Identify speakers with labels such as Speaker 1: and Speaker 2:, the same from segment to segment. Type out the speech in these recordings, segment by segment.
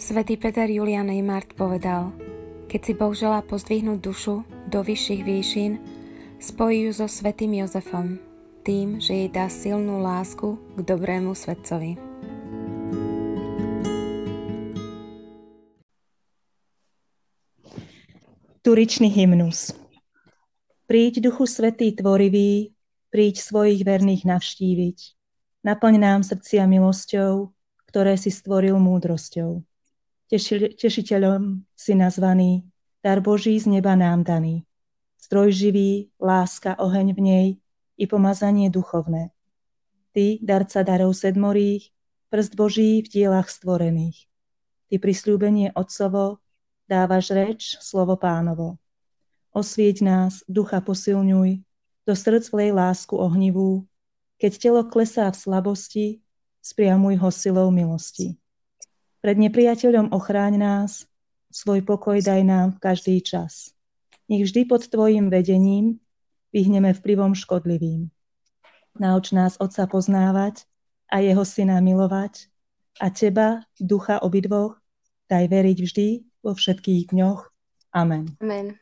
Speaker 1: Svetý Peter Julian Neymart povedal, keď si Boh želá pozdvihnúť dušu do vyšších výšin, spojí ju so svetým Jozefom, tým, že jej dá silnú lásku k dobrému svetcovi.
Speaker 2: Turičný hymnus Príď, Duchu Svetý tvorivý, príď svojich verných navštíviť. Naplň nám srdcia milosťou, ktoré si stvoril múdrosťou. Teši, tešiteľom si nazvaný, dar Boží z neba nám daný. Stroj živý, láska, oheň v nej i pomazanie duchovné. Ty, darca darov sedmorých, prst Boží v dielach stvorených. Ty prisľúbenie Otcovo, dávaš reč, slovo pánovo. Osvieť nás, ducha posilňuj, do srdc vlej lásku ohnivú, keď telo klesá v slabosti, spriamuj ho silou milosti. Pred nepriateľom ochráň nás, svoj pokoj daj nám v každý čas. Nech vždy pod Tvojim vedením vyhneme vplyvom škodlivým. Nauč nás Otca poznávať a Jeho Syna milovať a Teba, Ducha obidvoch, daj veriť vždy vo všetkých dňoch. Amen.
Speaker 1: Amen.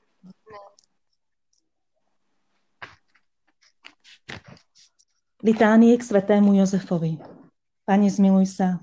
Speaker 2: Litánie k svetému Jozefovi. Pane, zmiluj sa.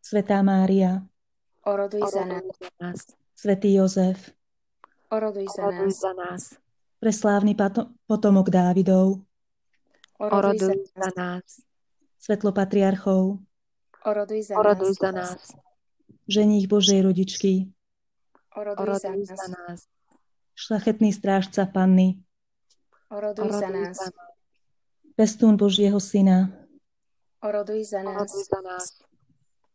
Speaker 2: Svetá Mária,
Speaker 1: Oroduj za nás.
Speaker 3: Oroduj za nás.
Speaker 2: Svetý Jozef,
Speaker 1: Oroduj za
Speaker 3: Oroduj
Speaker 1: nás.
Speaker 3: za nás.
Speaker 2: preslávny pato- potomok Dávidov,
Speaker 1: Oroduj za
Speaker 3: Oroduj za
Speaker 1: nás.
Speaker 2: svetlo patriarchov,
Speaker 1: Oroduj za
Speaker 3: Oroduj
Speaker 1: nás.
Speaker 3: za nás.
Speaker 2: ženích Božej rodičky,
Speaker 1: Oroduj za
Speaker 3: Oroduj za
Speaker 1: nás.
Speaker 3: nás.
Speaker 2: šlachetný strážca Panny,
Speaker 1: Oroduj za
Speaker 3: Oroduj
Speaker 1: nás.
Speaker 3: za nás.
Speaker 2: pestún Božieho Syna,
Speaker 1: Oroduj za nás.
Speaker 3: Oroduj za nás.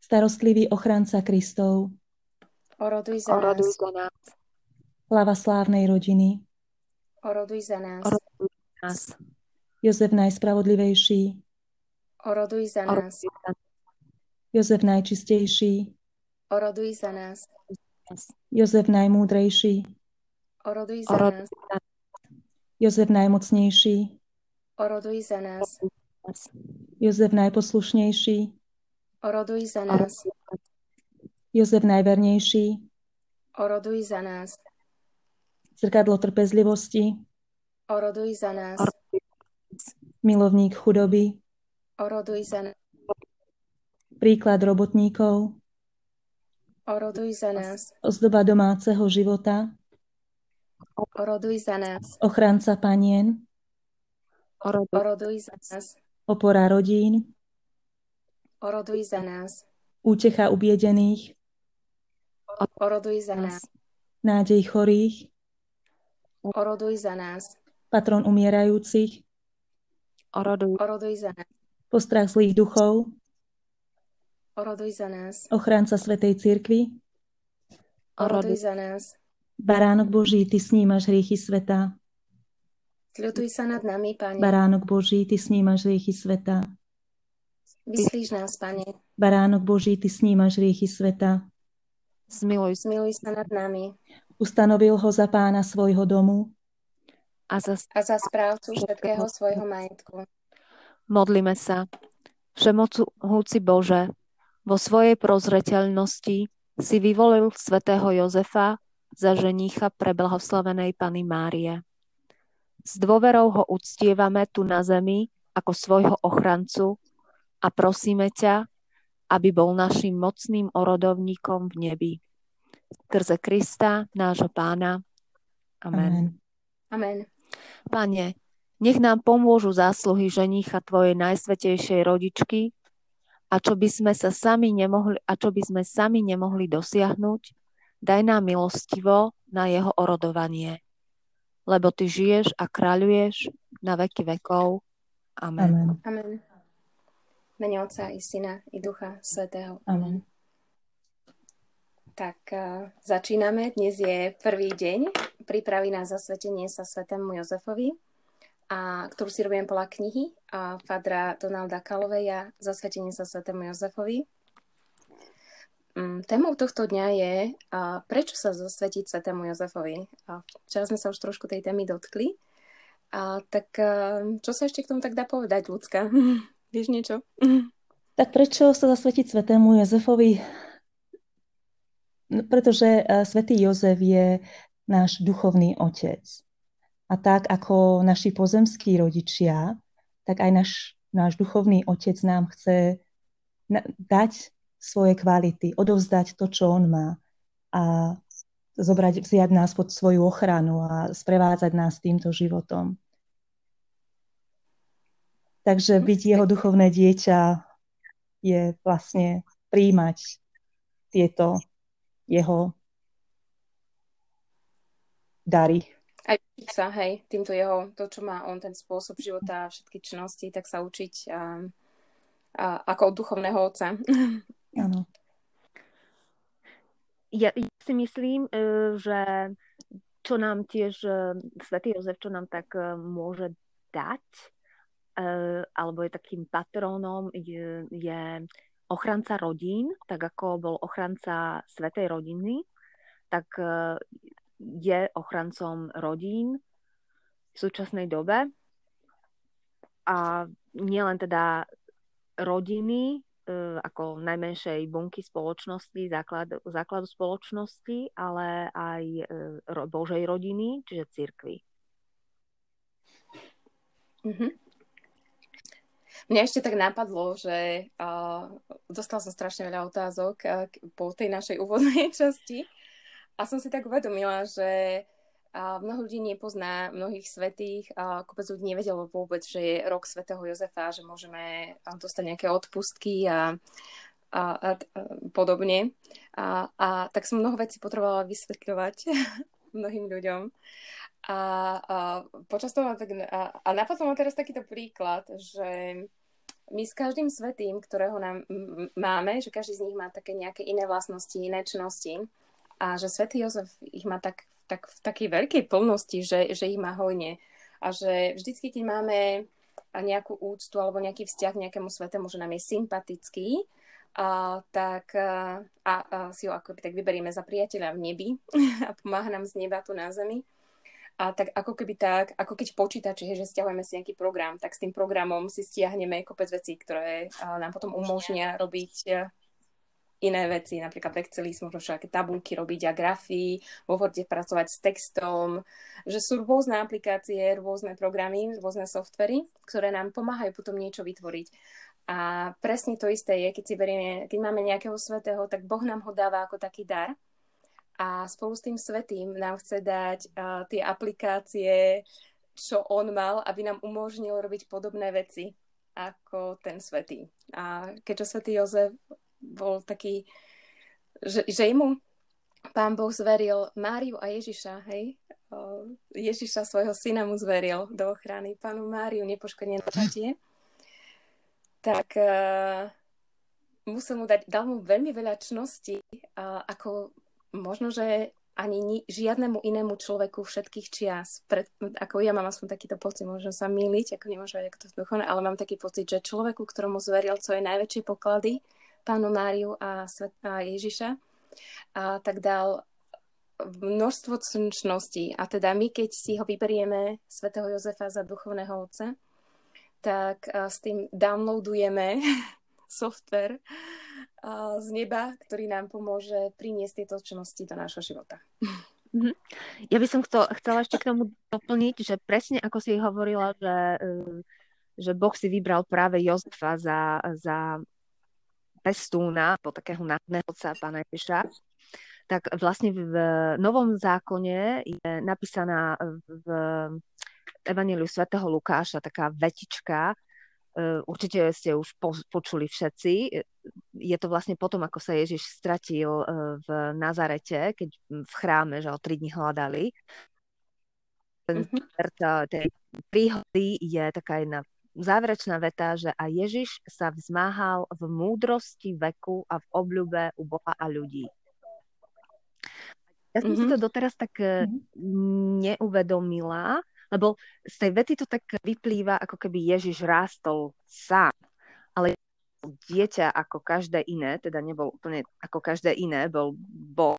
Speaker 2: Starostlivý ochranca Kristov,
Speaker 1: Oroduj za
Speaker 3: Oroduj
Speaker 1: nás.
Speaker 3: za nás.
Speaker 2: hlava slávnej rodiny,
Speaker 1: Oroduj za nás.
Speaker 3: Oroduj za nás.
Speaker 2: Jozef najspravodlivejší,
Speaker 1: Oroduj za nás.
Speaker 3: Oroduj za
Speaker 2: Jozef najčistejší,
Speaker 1: Oroduj za nás.
Speaker 2: Jozef najmúdrejší,
Speaker 1: Oroduj za
Speaker 3: Oroduj
Speaker 1: nás.
Speaker 3: za nás.
Speaker 2: Jozef najmocnejší,
Speaker 1: Oroduj za nás.
Speaker 2: Jozef najposlušnejší,
Speaker 1: Oroduj za nás.
Speaker 2: Jozef najvernejší,
Speaker 1: Oroduj za nás.
Speaker 2: zrkadlo trpezlivosti,
Speaker 1: Oroduj za nás.
Speaker 2: milovník chudoby,
Speaker 1: Oroduj za nás.
Speaker 2: príklad robotníkov,
Speaker 1: Oroduj za nás.
Speaker 2: ozdoba domáceho života,
Speaker 1: Oroduj za nás.
Speaker 2: ochranca panien,
Speaker 3: Oroduj
Speaker 1: za nás.
Speaker 2: opora rodín,
Speaker 1: Oroduj za nás.
Speaker 2: útecha ubiedených,
Speaker 1: Oroduj za nás.
Speaker 2: nádej chorých,
Speaker 1: Oroduj za nás.
Speaker 2: patron umierajúcich,
Speaker 3: Oroduj
Speaker 1: Oroduj za nás.
Speaker 2: postrach zlých duchov,
Speaker 1: Oroduj za nás.
Speaker 2: ochranca Svetej Cirkvi,
Speaker 1: Oroduj za nás.
Speaker 2: baránok Boží, Ty snímaš hriechy sveta,
Speaker 1: Sľutuj sa nad nami, Pane.
Speaker 2: baránok Boží, Ty snímaš hriechy sveta,
Speaker 1: Vyslíš nás, Pane.
Speaker 2: baránok Boží, Ty snímaš hriechy sveta,
Speaker 3: Zmiluj
Speaker 1: Zmiluj sa nad nami
Speaker 2: ustanovil ho za pána svojho domu,
Speaker 3: a za
Speaker 1: a za správcu všetkého svojho majetku.
Speaker 3: Modlíme sa. Všemohúci Bože, vo svojej prozreteľnosti si vyvolil svätého Jozefa za ženícha pre blahoslavenej Pany Márie. S dôverou ho uctievame tu na zemi ako svojho ochrancu a prosíme ťa, aby bol našim mocným orodovníkom v nebi. Skrze Krista, nášho pána. Amen.
Speaker 2: Amen.
Speaker 1: Amen.
Speaker 3: Pane, nech nám pomôžu zásluhy ženícha Tvojej najsvetejšej rodičky a čo by sme sa sami nemohli, a čo by sme sami nemohli dosiahnuť, daj nám milostivo na jeho orodovanie. Lebo Ty žiješ a kráľuješ na veky vekov. Amen.
Speaker 2: Amen.
Speaker 1: Amen. Mene Otca i Syna i Ducha Svetého.
Speaker 2: Amen.
Speaker 1: Tak uh, začíname. Dnes je prvý deň prípravy na zasvetenie sa svetému Jozefovi, a, ktorú si robím podľa knihy a Fadra Donalda Kaloveja Zasvetenie sa svetému Jozefovi. Um, témou tohto dňa je, uh, prečo sa zasvetiť svetému Jozefovi. A včera sme sa už trošku tej témy dotkli. A tak uh, čo sa ešte k tomu tak dá povedať, ľudská? Vieš niečo?
Speaker 2: Tak prečo sa zasvetiť svetému Jozefovi? No, pretože uh, svätý Jozef je náš duchovný otec. A tak ako naši pozemskí rodičia, tak aj náš, náš duchovný otec nám chce dať svoje kvality, odovzdať to, čo on má a zobrať, vziať nás pod svoju ochranu a sprevádzať nás týmto životom. Takže byť jeho duchovné dieťa je vlastne príjmať tieto jeho dary.
Speaker 1: Aj sa, hej, týmto jeho, to, čo má on, ten spôsob života a všetky činnosti, tak sa učiť a, a, ako od duchovného otca.
Speaker 2: Áno.
Speaker 3: Ja, ja si myslím, e, že čo nám tiež e, svätý Jozef, čo nám tak e, môže dať, alebo je takým patrónom, je, je ochranca rodín, tak ako bol ochranca Svetej rodiny, tak eh, je ochrancom rodín v súčasnej dobe. A nielen teda rodiny, eh, ako najmenšej bunky spoločnosti, základ, základu spoločnosti, ale aj Božej rodiny, čiže cirkvi.
Speaker 1: Mm-hmm. Mňa ešte tak napadlo, že uh, dostal som strašne veľa otázok uh, po tej našej úvodnej časti a som si tak uvedomila, že uh, mnoho ľudí nepozná mnohých svetých a kopec ľudí nevedelo vôbec, že je rok svätého Jozefa, že môžeme dostať nejaké odpustky a, a, a, a podobne. A, a tak som mnoho vecí potrebovala vysvetľovať mnohým ľuďom. A, a počas toho, tak, a, a napadlo ma teraz takýto príklad, že my s každým svetým, ktorého nám máme, že každý z nich má také nejaké iné vlastnosti, iné činnosti a že svätý Jozef ich má tak, tak v takej veľkej plnosti, že, že ich má hojne a že vždycky, keď máme nejakú úctu alebo nejaký vzťah k nejakému svetému, že nám je sympatický, a, tak a, a si ho ako tak vyberieme za priateľa v nebi a pomáha nám z neba tu na zemi a tak ako keby tak, ako keď v počítači, že stiahujeme si nejaký program, tak s tým programom si stiahneme kopec vecí, ktoré nám potom umožnia robiť e, iné veci, napríklad v Exceli možno všaké tabulky robiť a grafy, vo Worde pracovať s textom, že sú rôzne aplikácie, rôzne programy, rôzne softvery, ktoré nám pomáhajú potom niečo vytvoriť. A presne to isté je, keď si berieme, keď máme nejakého svetého, tak Boh nám ho dáva ako taký dar a spolu s tým svetým nám chce dať uh, tie aplikácie, čo on mal, aby nám umožnil robiť podobné veci ako ten svetý. A keďže svetý Jozef bol taký, že, že mu pán Boh zveril Máriu a Ježiša, hej? Ježiša svojho syna mu zveril do ochrany, pánu Máriu nepoškodené načatie, tak uh, musel mu dať, dal mu veľmi veľa čností, uh, ako možno, že ani ni, žiadnemu inému človeku všetkých čias, pred, ako ja mám aspoň takýto pocit, môžem sa míliť, ako nemôžem vedieť, ako to duchovné, ale mám taký pocit, že človeku, ktorému zveril je najväčšie poklady, pánu Máriu a, Svet, a Ježiša, a tak dal množstvo cnčností. A teda my, keď si ho vyberieme, svätého Jozefa za duchovného otca, tak s tým downloadujeme software, z neba, ktorý nám pomôže priniesť tieto činnosti do nášho života.
Speaker 3: Mhm. Ja by som chcel, chcela ešte k tomu doplniť, že presne ako si hovorila, že, e, že Boh si vybral práve Jozefa za, za pestúna, po takého náhodného otca pána Ježiša, tak vlastne v Novom zákone je napísaná v Evangeliu svätého Lukáša taká vetička, Eh, určite ste už počuli všetci. Je to vlastne potom, ako sa Ježiš stratil eh, v Nazarete, keď v chráme, že ho tri dní hľadali. Ten mm-hmm. tej príhody je taká jedna záverečná veta, že a Ježiš sa vzmáhal v múdrosti veku a v obľube u Boha a ľudí. Ja som mm-hmm. si mhm. to doteraz tak mm-hmm. neuvedomila, lebo z tej vety to tak vyplýva, ako keby Ježiš rástol sám. Ale dieťa ako každé iné, teda nebol úplne ako každé iné, bol Boh.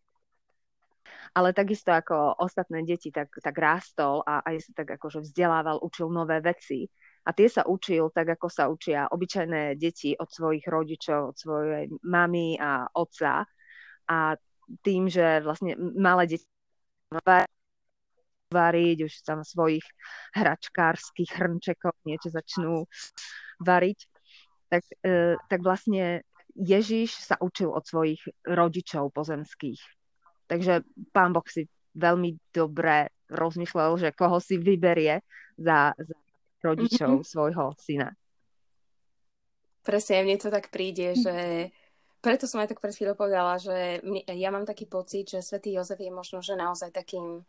Speaker 3: Ale takisto ako ostatné deti, tak, tak rástol a aj sa tak akože vzdelával, učil nové veci. A tie sa učil tak, ako sa učia obyčajné deti od svojich rodičov, od svojej mamy a otca. A tým, že vlastne malé deti variť, už tam svojich hračkárskych hrnčekov niečo začnú variť, tak, e, tak vlastne Ježiš sa učil od svojich rodičov pozemských. Takže pán Boh si veľmi dobre rozmýšľal, že koho si vyberie za, za rodičov mm-hmm. svojho syna.
Speaker 1: Presne, mne to tak príde, že preto som aj tak pred chvíľou povedala, že ja mám taký pocit, že svätý Jozef je možno, že naozaj takým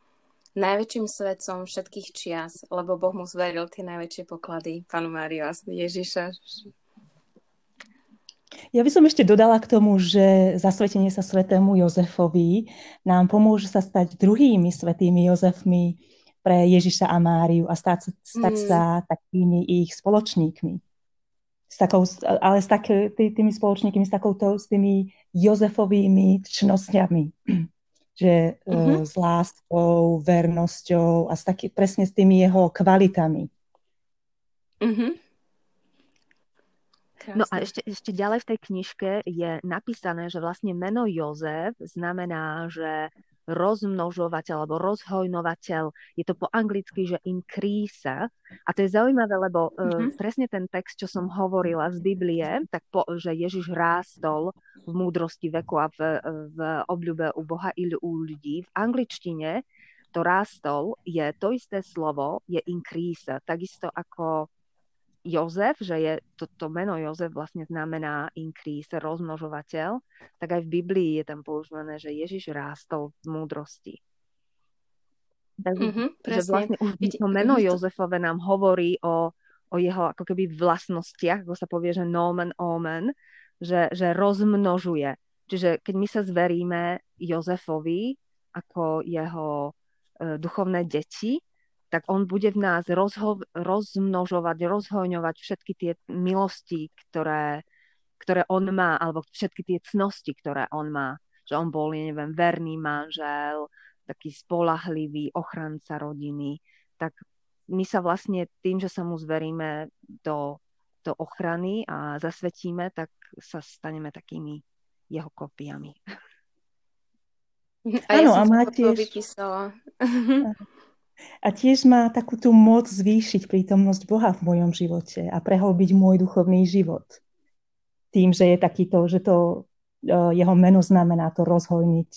Speaker 1: najväčším svetcom všetkých čias, lebo Boh mu zveril tie najväčšie poklady, panu Máriu a Ježiša.
Speaker 2: Ja by som ešte dodala k tomu, že zasvetenie sa svetému Jozefovi nám pomôže sa stať druhými svetými Jozefmi, pre Ježiša a Máriu a stať, stať mm. sa takými ich spoločníkmi. S takou, ale s tak, tý, tými spoločníkmi, s, takouto, s tými Jozefovými čnosťami. Že mm-hmm. s láskou, vernosťou a s taký, presne s tými jeho kvalitami.
Speaker 3: Mm-hmm. No a ešte, ešte ďalej v tej knižke je napísané, že vlastne meno Jozef znamená, že rozmnožovateľ alebo rozhojnovateľ. Je to po anglicky, že increase. A to je zaujímavé, lebo mm-hmm. uh, presne ten text, čo som hovorila z Biblie, tak po, že Ježiš rástol v múdrosti veku a v, v obľúbe u Boha i u ľudí. V angličtine to rástol je to isté slovo, je increase. Takisto ako Jozef, že je to, to meno Jozef vlastne znamená increase, rozmnožovateľ, tak aj v Biblii je tam používané, že Ježiš rástol v múdrosti. Takže mm-hmm, že vlastne už to meno Jozefove nám hovorí o, o jeho ako keby vlastnostiach, ako sa povie, že nomen omen, že, že rozmnožuje. Čiže keď my sa zveríme Jozefovi ako jeho e, duchovné deti, tak on bude v nás rozho- rozmnožovať, rozhojňovať všetky tie milosti, ktoré, ktoré on má, alebo všetky tie cnosti, ktoré on má. Že on bol, ja neviem, verný manžel, taký spolahlivý ochranca rodiny. Tak my sa vlastne tým, že sa mu zveríme do, do ochrany a zasvetíme, tak sa staneme takými jeho kopiami.
Speaker 1: A ja ano, som a má tiež... vypísala.
Speaker 2: A tiež má takú tú moc zvýšiť prítomnosť Boha v mojom živote a prehlbiť môj duchovný život. Tým, že je takýto, že to e, jeho meno znamená to rozhojniť.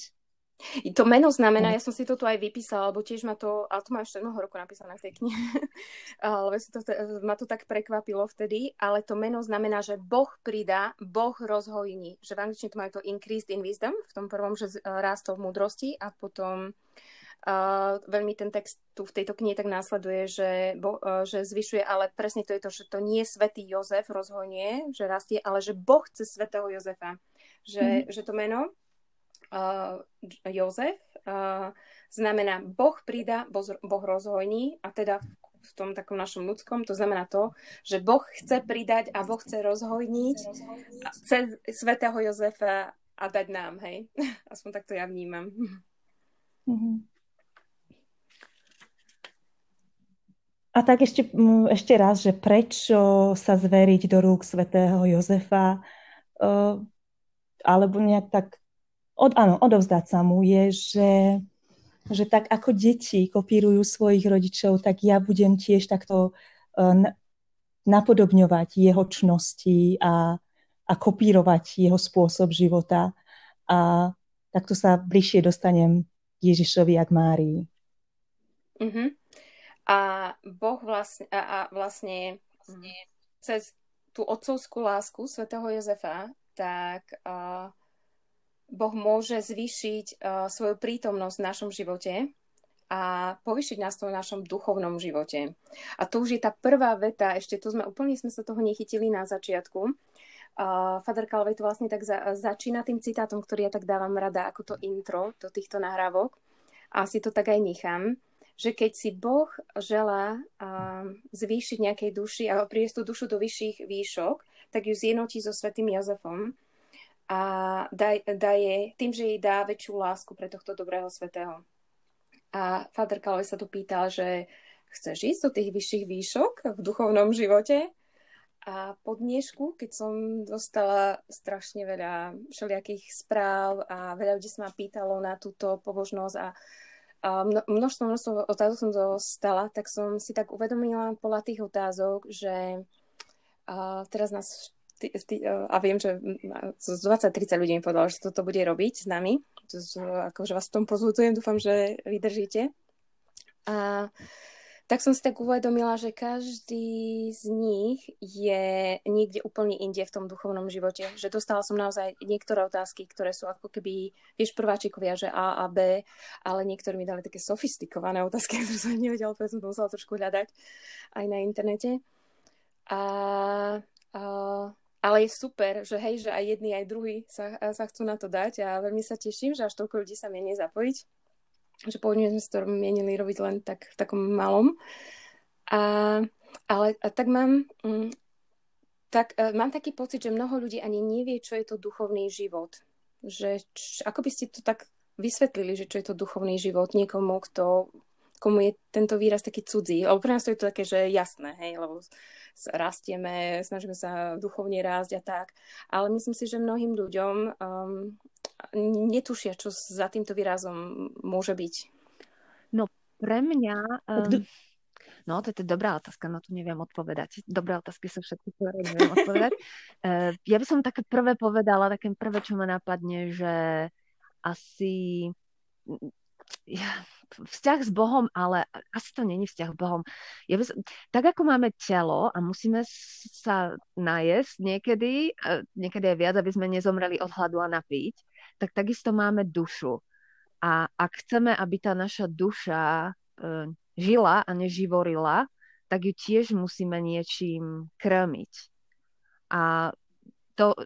Speaker 1: To meno znamená, ja som si to tu aj vypísala, lebo tiež ma to, ale to mám ešte mnoho rokov napísané v tej knihe, ale to, ma to tak prekvapilo vtedy, ale to meno znamená, že Boh pridá, Boh rozhojní. Že v angličtine to majú to increased in wisdom, v tom prvom, že rástol v múdrosti a potom Uh, veľmi ten text tu v tejto knihe tak následuje, že, bo, uh, že zvyšuje, ale presne to je to, že to nie je svätý Jozef rozhonie, že rastie, ale že Boh chce svätého Jozefa. Že, mm-hmm. že to meno uh, Jozef uh, znamená Boh prída, boh, boh rozhojní a teda v tom takom našom ľudskom, to znamená to, že Boh chce pridať a Boh chce rozhojniť cez svätého Jozefa a dať nám, hej. Aspoň takto ja vnímam. Mm-hmm.
Speaker 2: A tak ešte, ešte raz, že prečo sa zveriť do rúk svätého Jozefa, uh, alebo nejak tak, od, áno, odovzdať sa mu, je, že, že tak ako deti kopírujú svojich rodičov, tak ja budem tiež takto napodobňovať jeho čnosti a, a kopírovať jeho spôsob života. A takto sa bližšie dostanem k Ježišovi a k Márii.
Speaker 1: Mm-hmm. A Boh vlastne, a, a vlastne cez tú otcovskú lásku svätého Jozefa, tak uh, Boh môže zvýšiť uh, svoju prítomnosť v našom živote a povyšiť nás to v našom duchovnom živote. A to už je tá prvá veta, ešte tu sme úplne sme sa toho nechytili na začiatku, Uh, Father Calvey to vlastne tak za, začína tým citátom, ktorý ja tak dávam rada ako to intro do týchto nahrávok. A si to tak aj nechám, že keď si Boh želá zvýšiť nejakej duši a priesť tú dušu do vyšších výšok, tak ju zjednotí so svetým Jozefom a daj, daje, tým, že jej dá väčšiu lásku pre tohto dobrého svetého. A Father Calvey sa tu pýtal, že chceš ísť do tých vyšších výšok v duchovnom živote? A po dnešku, keď som dostala strašne veľa všelijakých správ a veľa ľudí sa ma pýtalo na túto pobožnosť a množstvo, množstvo otázok som dostala, tak som si tak uvedomila podľa tých otázok, že teraz nás a viem, že z 20-30 ľudí mi povedalo, že toto bude robiť s nami. Akože vás v tom pozvudzujem, dúfam, že vydržíte. A tak som si tak uvedomila, že každý z nich je niekde úplne inde v tom duchovnom živote. Že dostala som naozaj niektoré otázky, ktoré sú ako keby, vieš, prváčikovia, že A a B, ale niektorí mi dali také sofistikované otázky, ktoré som nevedela, preto som to musela trošku hľadať aj na internete. A, a ale je super, že hej, že aj jedni, aj druhí sa, sa chcú na to dať a veľmi sa teším, že až toľko ľudí sa mieni zapojiť že pôvodne sme si to mienili robiť len tak v takom malom. A, ale a tak mám, mm, tak, uh, mám taký pocit, že mnoho ľudí ani nevie, čo je to duchovný život. Že, č, ako by ste to tak vysvetlili, že čo je to duchovný život niekomu, kto, komu je tento výraz taký cudzí. Lebo pre nás to je to také, že jasné, hej, lebo rastieme, snažíme sa duchovne rásť a tak. Ale myslím si, že mnohým ľuďom um, netušia, čo za týmto výrazom môže byť.
Speaker 3: No pre mňa... Um, no, to je dobrá otázka, na to neviem odpovedať. Dobré otázky sú všetky, ktoré neviem odpovedať. Uh, ja by som také prvé povedala, také prvé, čo ma napadne, že asi ja, vzťah s Bohom, ale asi to není vzťah s Bohom. Ja by tak ako máme telo a musíme sa najesť niekedy, niekedy aj viac, aby sme nezomreli od hladu a napiť, tak takisto máme dušu. A ak chceme, aby tá naša duša e, žila a neživorila, tak ju tiež musíme niečím krmiť. A to,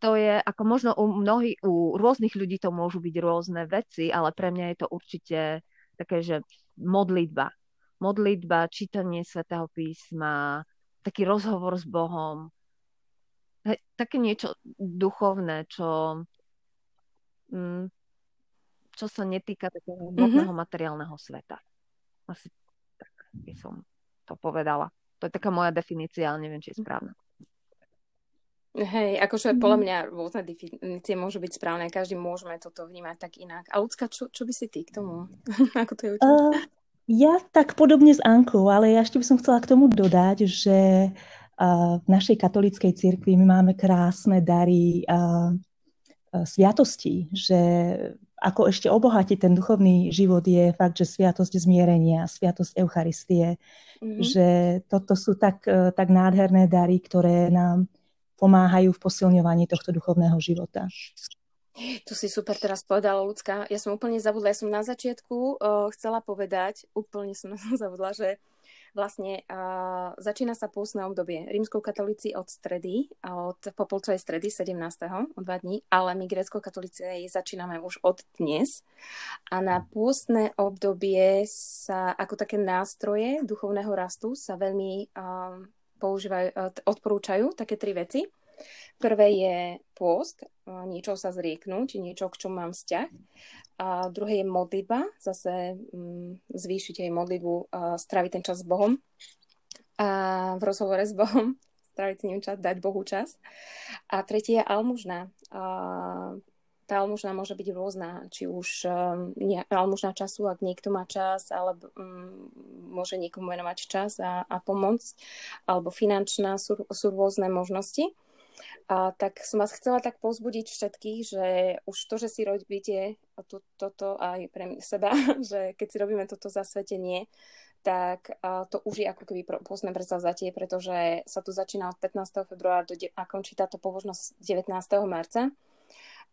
Speaker 3: to je, ako možno u mnohých, u rôznych ľudí to môžu byť rôzne veci, ale pre mňa je to určite také, že modlitba. Modlitba, čítanie svätého písma, taký rozhovor s Bohom, He, také niečo duchovné, čo, mm, čo sa netýka takého hmotného mm-hmm. materiálneho sveta. Asi tak by som to povedala. To je taká moja definícia, ale neviem, či je správna.
Speaker 1: Hej, akože podľa mhm. mňa rôzne definície môžu byť správne, každý môžeme toto vnímať tak inak. A Lucka, čo, čo by si ty k tomu? Ako to je uh,
Speaker 2: Ja tak podobne s Ankou, ale ja ešte by som chcela k tomu dodať, že uh, v našej katolíckej cirkvi my máme krásne dary uh, uh, sviatostí, že ako ešte obohatiť ten duchovný život je fakt, že sviatosť zmierenia, sviatosť Eucharistie, mm-hmm. že toto sú tak, tak nádherné dary, ktoré nám pomáhajú v posilňovaní tohto duchovného života.
Speaker 1: Tu si super teraz povedala, ľudská. Ja som úplne zabudla, ja som na začiatku uh, chcela povedať, úplne som to zabudla, že vlastne uh, začína sa pôstne obdobie. Rímskou katolíci od stredy, od popolcovej stredy 17. o dva dní, ale my grécko-katolíci začíname už od dnes. A na pôstne obdobie sa ako také nástroje duchovného rastu sa veľmi uh, používajú, e, odporúčajú také tri veci. Prvé je pôst, e, niečo sa zrieknúť, niečo, k čomu mám vzťah. A druhé je modlitba, zase mm, zvýšiť aj modlitbu, straviť ten čas s Bohom. A v rozhovore s Bohom straviť s ním čas, dať Bohu čas. A tretie je almužná tá almužna môže byť rôzna, či už um, almužna času, ak niekto má čas, alebo um, môže niekomu venovať čas a, a pomôcť, alebo finančná, sú, sú rôzne možnosti. A tak som vás chcela tak pozbudiť všetkých, že už to, že si robíte to, toto aj pre seba, že keď si robíme toto zasvetenie, tak to už je ako keby postné predsavzatie, pretože sa tu začína od 15. februára do a končí táto pobožnosť 19. marca.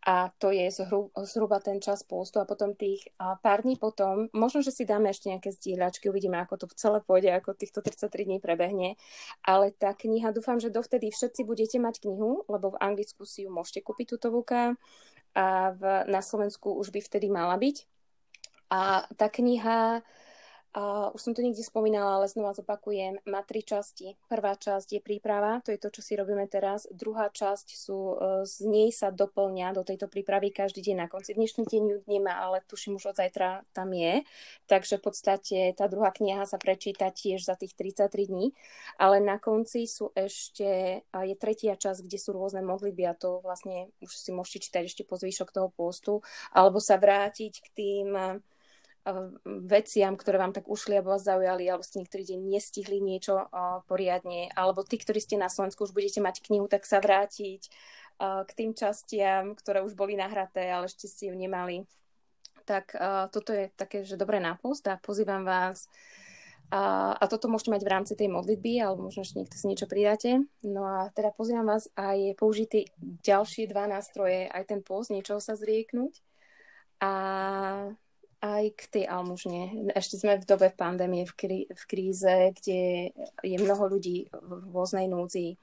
Speaker 1: A to je zhru, zhruba ten čas postu a potom tých a pár dní potom, možno, že si dáme ešte nejaké zdieľačky, uvidíme, ako to celé pôjde, ako týchto 33 dní prebehne, ale tá kniha, dúfam, že dovtedy všetci budete mať knihu, lebo v Anglicku si ju môžete kúpiť túto VUKA a v, na Slovensku už by vtedy mala byť. A tá kniha Uh, už som to niekde spomínala, ale znova zopakujem. Má tri časti. Prvá časť je príprava, to je to, čo si robíme teraz. Druhá časť sú, uh, z nej sa doplňa do tejto prípravy každý deň na konci. Dnešný deň ju nemá, ale tuším už od zajtra tam je. Takže v podstate tá druhá kniha sa prečíta tiež za tých 33 dní. Ale na konci sú ešte, uh, je tretia časť, kde sú rôzne modlitby a to vlastne už si môžete čítať ešte po zvyšok toho postu, alebo sa vrátiť k tým veciam, ktoré vám tak ušli alebo vás zaujali, alebo ste niektorý deň nestihli niečo poriadne, alebo tí, ktorí ste na Slovensku, už budete mať knihu, tak sa vrátiť k tým častiam, ktoré už boli nahraté, ale ešte ste ju nemali. Tak toto je také, že dobré nápost a pozývam vás a, a toto môžete mať v rámci tej modlitby, alebo možno ešte niekto si niečo pridáte. No a teda pozývam vás aj použiť ďalšie dva nástroje, aj ten post, niečoho sa zrieknúť. A aj k tej almužne. Ešte sme v dobe pandémie, v, krí, v kríze, kde je mnoho ľudí v rôznej núdzi.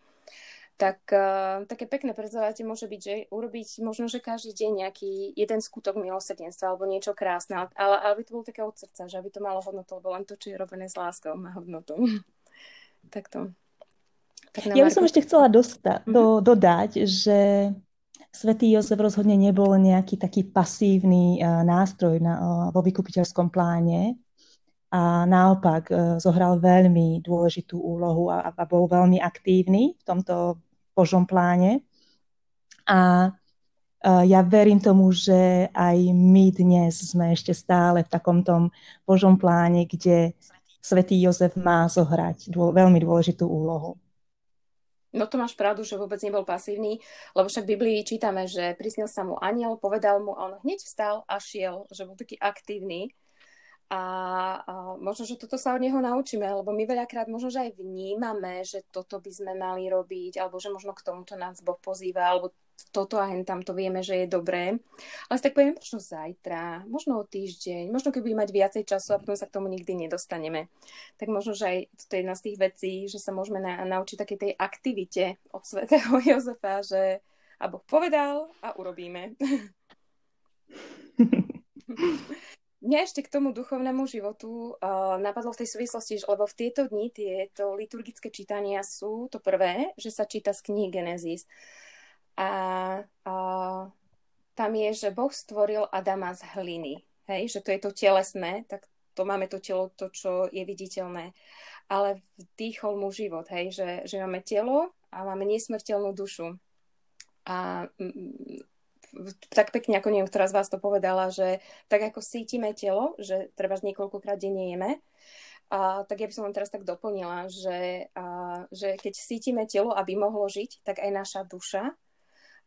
Speaker 1: Tak uh, také pekné predzadáte môže byť, že urobiť možno, že každý deň nejaký jeden skutok milosrdenstva alebo niečo krásne, ale, ale aby to bolo také od srdca, že aby to malo hodnotu, lebo len to, čo je robené s láskou, má hodnotu. tak to.
Speaker 2: Tak ja by som ešte chcela dosta- do, dodať, že Svetý Jozef rozhodne nebol nejaký taký pasívny eh, nástroj na, eh, vo vykupiteľskom pláne a naopak eh, zohral veľmi dôležitú úlohu a, a bol veľmi aktívny v tomto Božom pláne. A ja verím tomu, že aj my dnes sme ešte stále v takom tom Božom pláne, kde svätý Jozef má zohrať dô, veľmi dôležitú úlohu.
Speaker 1: No to máš pravdu, že vôbec nebol pasívny, lebo však v Biblii čítame, že prisnil sa mu aniel, povedal mu a on hneď vstal a šiel, že bol taký aktívny. A, a možno, že toto sa od neho naučíme, lebo my veľakrát možno, že aj vnímame, že toto by sme mali robiť, alebo že možno k tomuto nás Boh pozýva, alebo toto a hen tam to vieme, že je dobré. Ale tak poviem, možno zajtra, možno o týždeň, možno keď budeme mať viacej času a potom sa k tomu nikdy nedostaneme. Tak možno, že aj toto je jedna z tých vecí, že sa môžeme na, naučiť také tej aktivite od svätého Jozefa, že a Boh povedal a urobíme. Mňa ešte k tomu duchovnému životu uh, napadlo v tej súvislosti, že, lebo v tieto dni tieto liturgické čítania sú to prvé, že sa číta z knihy Genesis. A, a tam je, že Boh stvoril Adama z hliny. Hej, že to je to telesné, tak to máme to telo, to, čo je viditeľné. Ale vdýchol mu život, hej, že, že máme telo a máme nesmrteľnú dušu. A tak pekne, ako neviem, ktorá z vás to povedala, že tak ako cítime telo, že treba niekoľkokrát denne jeme, a, tak ja by som vám teraz tak doplnila, že, a, že keď cítime telo, aby mohlo žiť, tak aj naša duša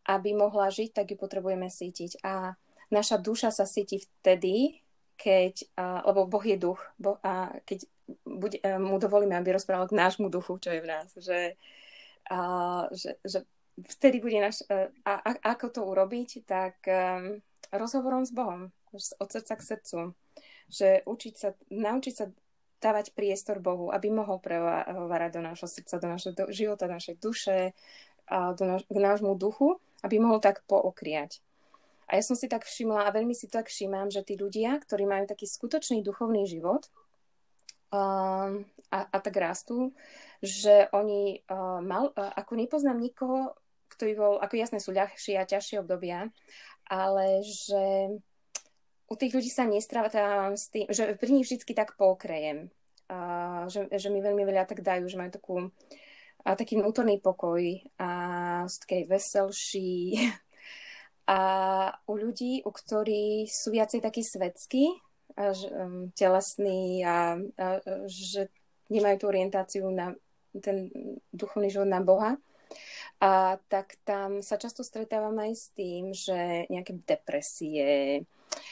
Speaker 1: aby mohla žiť, tak ju potrebujeme cítiť. A naša duša sa cíti vtedy, keď, lebo Boh je duch, bo, a keď uh, mu dovolíme, aby rozprával k nášmu duchu, čo je v nás, že, uh, že, že vtedy bude náš, uh, a, a, ako to urobiť, tak um, rozhovorom s Bohom, od srdca k srdcu, že učiť sa, naučiť sa dávať priestor Bohu, aby mohol prehovárať do nášho srdca, do našho do, života, do našej duše, a do naš, k nášmu duchu aby mohol tak pookriať. A ja som si tak všimla a veľmi si tak všímam, že tí ľudia, ktorí majú taký skutočný duchovný život uh, a, a tak rastú, že oni uh, mal, uh, ako nepoznám nikoho, ktorý bol, ako jasné sú ľahšie a ťažšie obdobia, ale že u tých ľudí sa nestrávam s tým, že pri nich vždy tak pokrejem. Uh, že, že mi veľmi veľa tak dajú, že majú takú a taký vnútorný pokoj a sú také veselší. A u ľudí, u ktorí sú viacej takí svetskí, a, um, telesní a, a že nemajú tú orientáciu na ten duchovný život na Boha, a tak tam sa často stretávam aj s tým, že nejaké depresie,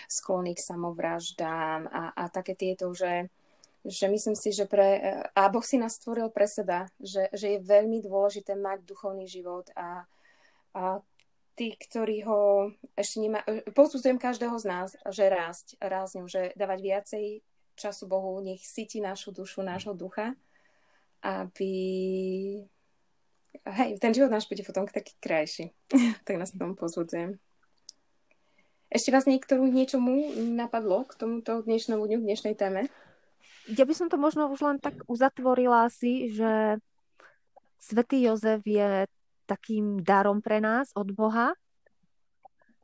Speaker 1: sklony k samovraždám a, a také tieto, že že myslím si, že pre, a Boh si nás stvoril pre seba, že, že je veľmi dôležité mať duchovný život a, a tí, ktorí ho ešte nemá... Pozudzujem každého z nás, že rásť, rásť že dávať viacej času Bohu, nech síti našu dušu, nášho ducha, aby hej, ten život náš bude potom taký krajší. tak nás tomu pozvodzujem. Ešte vás niektorú niečomu napadlo k tomuto dnešnému dňu, dnešnej téme?
Speaker 3: Ja by som to možno už len tak uzatvorila si, že Svetý Jozef je takým darom pre nás od Boha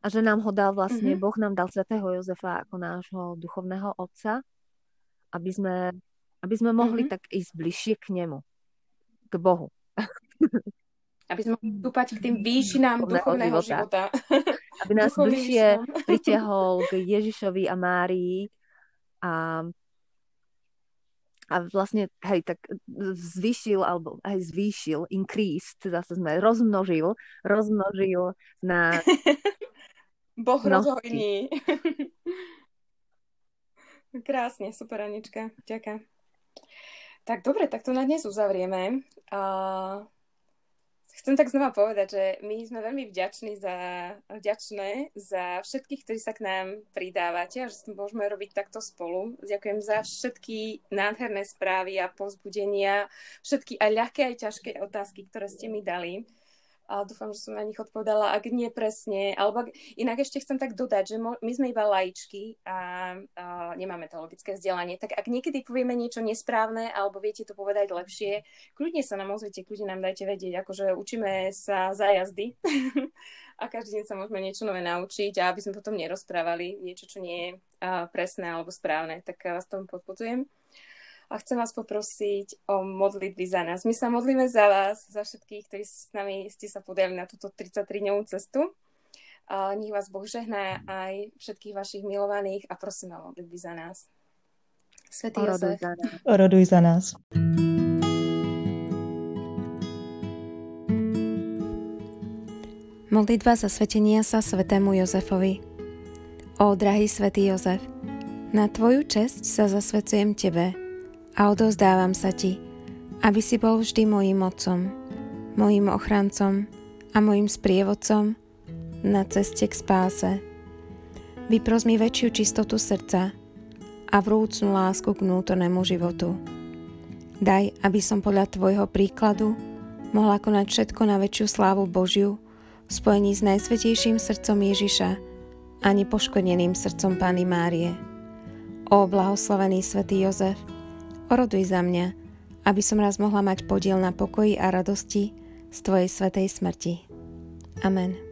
Speaker 3: a že nám ho dal vlastne, mm-hmm. Boh nám dal Svetého Jozefa ako nášho duchovného otca, aby sme, aby sme mohli mm-hmm. tak ísť bližšie k nemu, k Bohu.
Speaker 1: Aby sme mohli dúpať k tým výšinám duchovného života. života.
Speaker 3: Aby nás bližšie pritiahol k Ježišovi a Márii a a vlastne, hej, tak zvýšil, alebo aj zvýšil, increased, zase sme, rozmnožil, rozmnožil na...
Speaker 1: boh rozhojný. Krásne, super, Anička, ďakujem. Tak dobre, tak to na dnes uzavrieme. Uh, chcem tak znova povedať, že my sme veľmi vďační za, vďačné za všetkých, ktorí sa k nám pridávate a že môžeme robiť takto spolu. Ďakujem za všetky nádherné správy a povzbudenia, všetky aj ľahké, aj ťažké otázky, ktoré ste mi dali a dúfam, že som na nich odpovedala, ak nie presne. Alebo ak, inak ešte chcem tak dodať, že my sme iba laičky a, a nemáme teologické vzdelanie, tak ak niekedy povieme niečo nesprávne alebo viete to povedať lepšie, kľudne sa nám ozvete, kľudne nám dajte vedieť, akože učíme sa za jazdy a každý deň sa môžeme niečo nové naučiť a aby sme potom nerozprávali niečo, čo nie je presné alebo správne, tak vás tomu podporujem a chcem vás poprosiť o modlitby za nás. My sa modlíme za vás, za všetkých, ktorí s nami ste sa podali na túto 33-dňovú cestu. A nech vás Boh žehná aj všetkých vašich milovaných a prosím o modlitby za nás. Svetý Oroduj Jozef. Za nás.
Speaker 2: Oroduj za nás.
Speaker 1: Modlitba za svetenia sa svetému Jozefovi. Ó, drahý svätý Jozef, na Tvoju česť sa zasvecujem Tebe, a odozdávam sa Ti, aby si bol vždy mojim otcom, mojim ochrancom a mojim sprievodcom na ceste k spáse. Vypros mi väčšiu čistotu srdca a vrúcnú lásku k vnútornému životu. Daj, aby som podľa Tvojho príkladu mohla konať všetko na väčšiu slávu Božiu v spojení s najsvetejším srdcom Ježiša a nepoškodeným srdcom Pány Márie. O blahoslavený svätý Jozef, Oroduj za mňa, aby som raz mohla mať podiel na pokoji a radosti z Tvojej svetej smrti. Amen.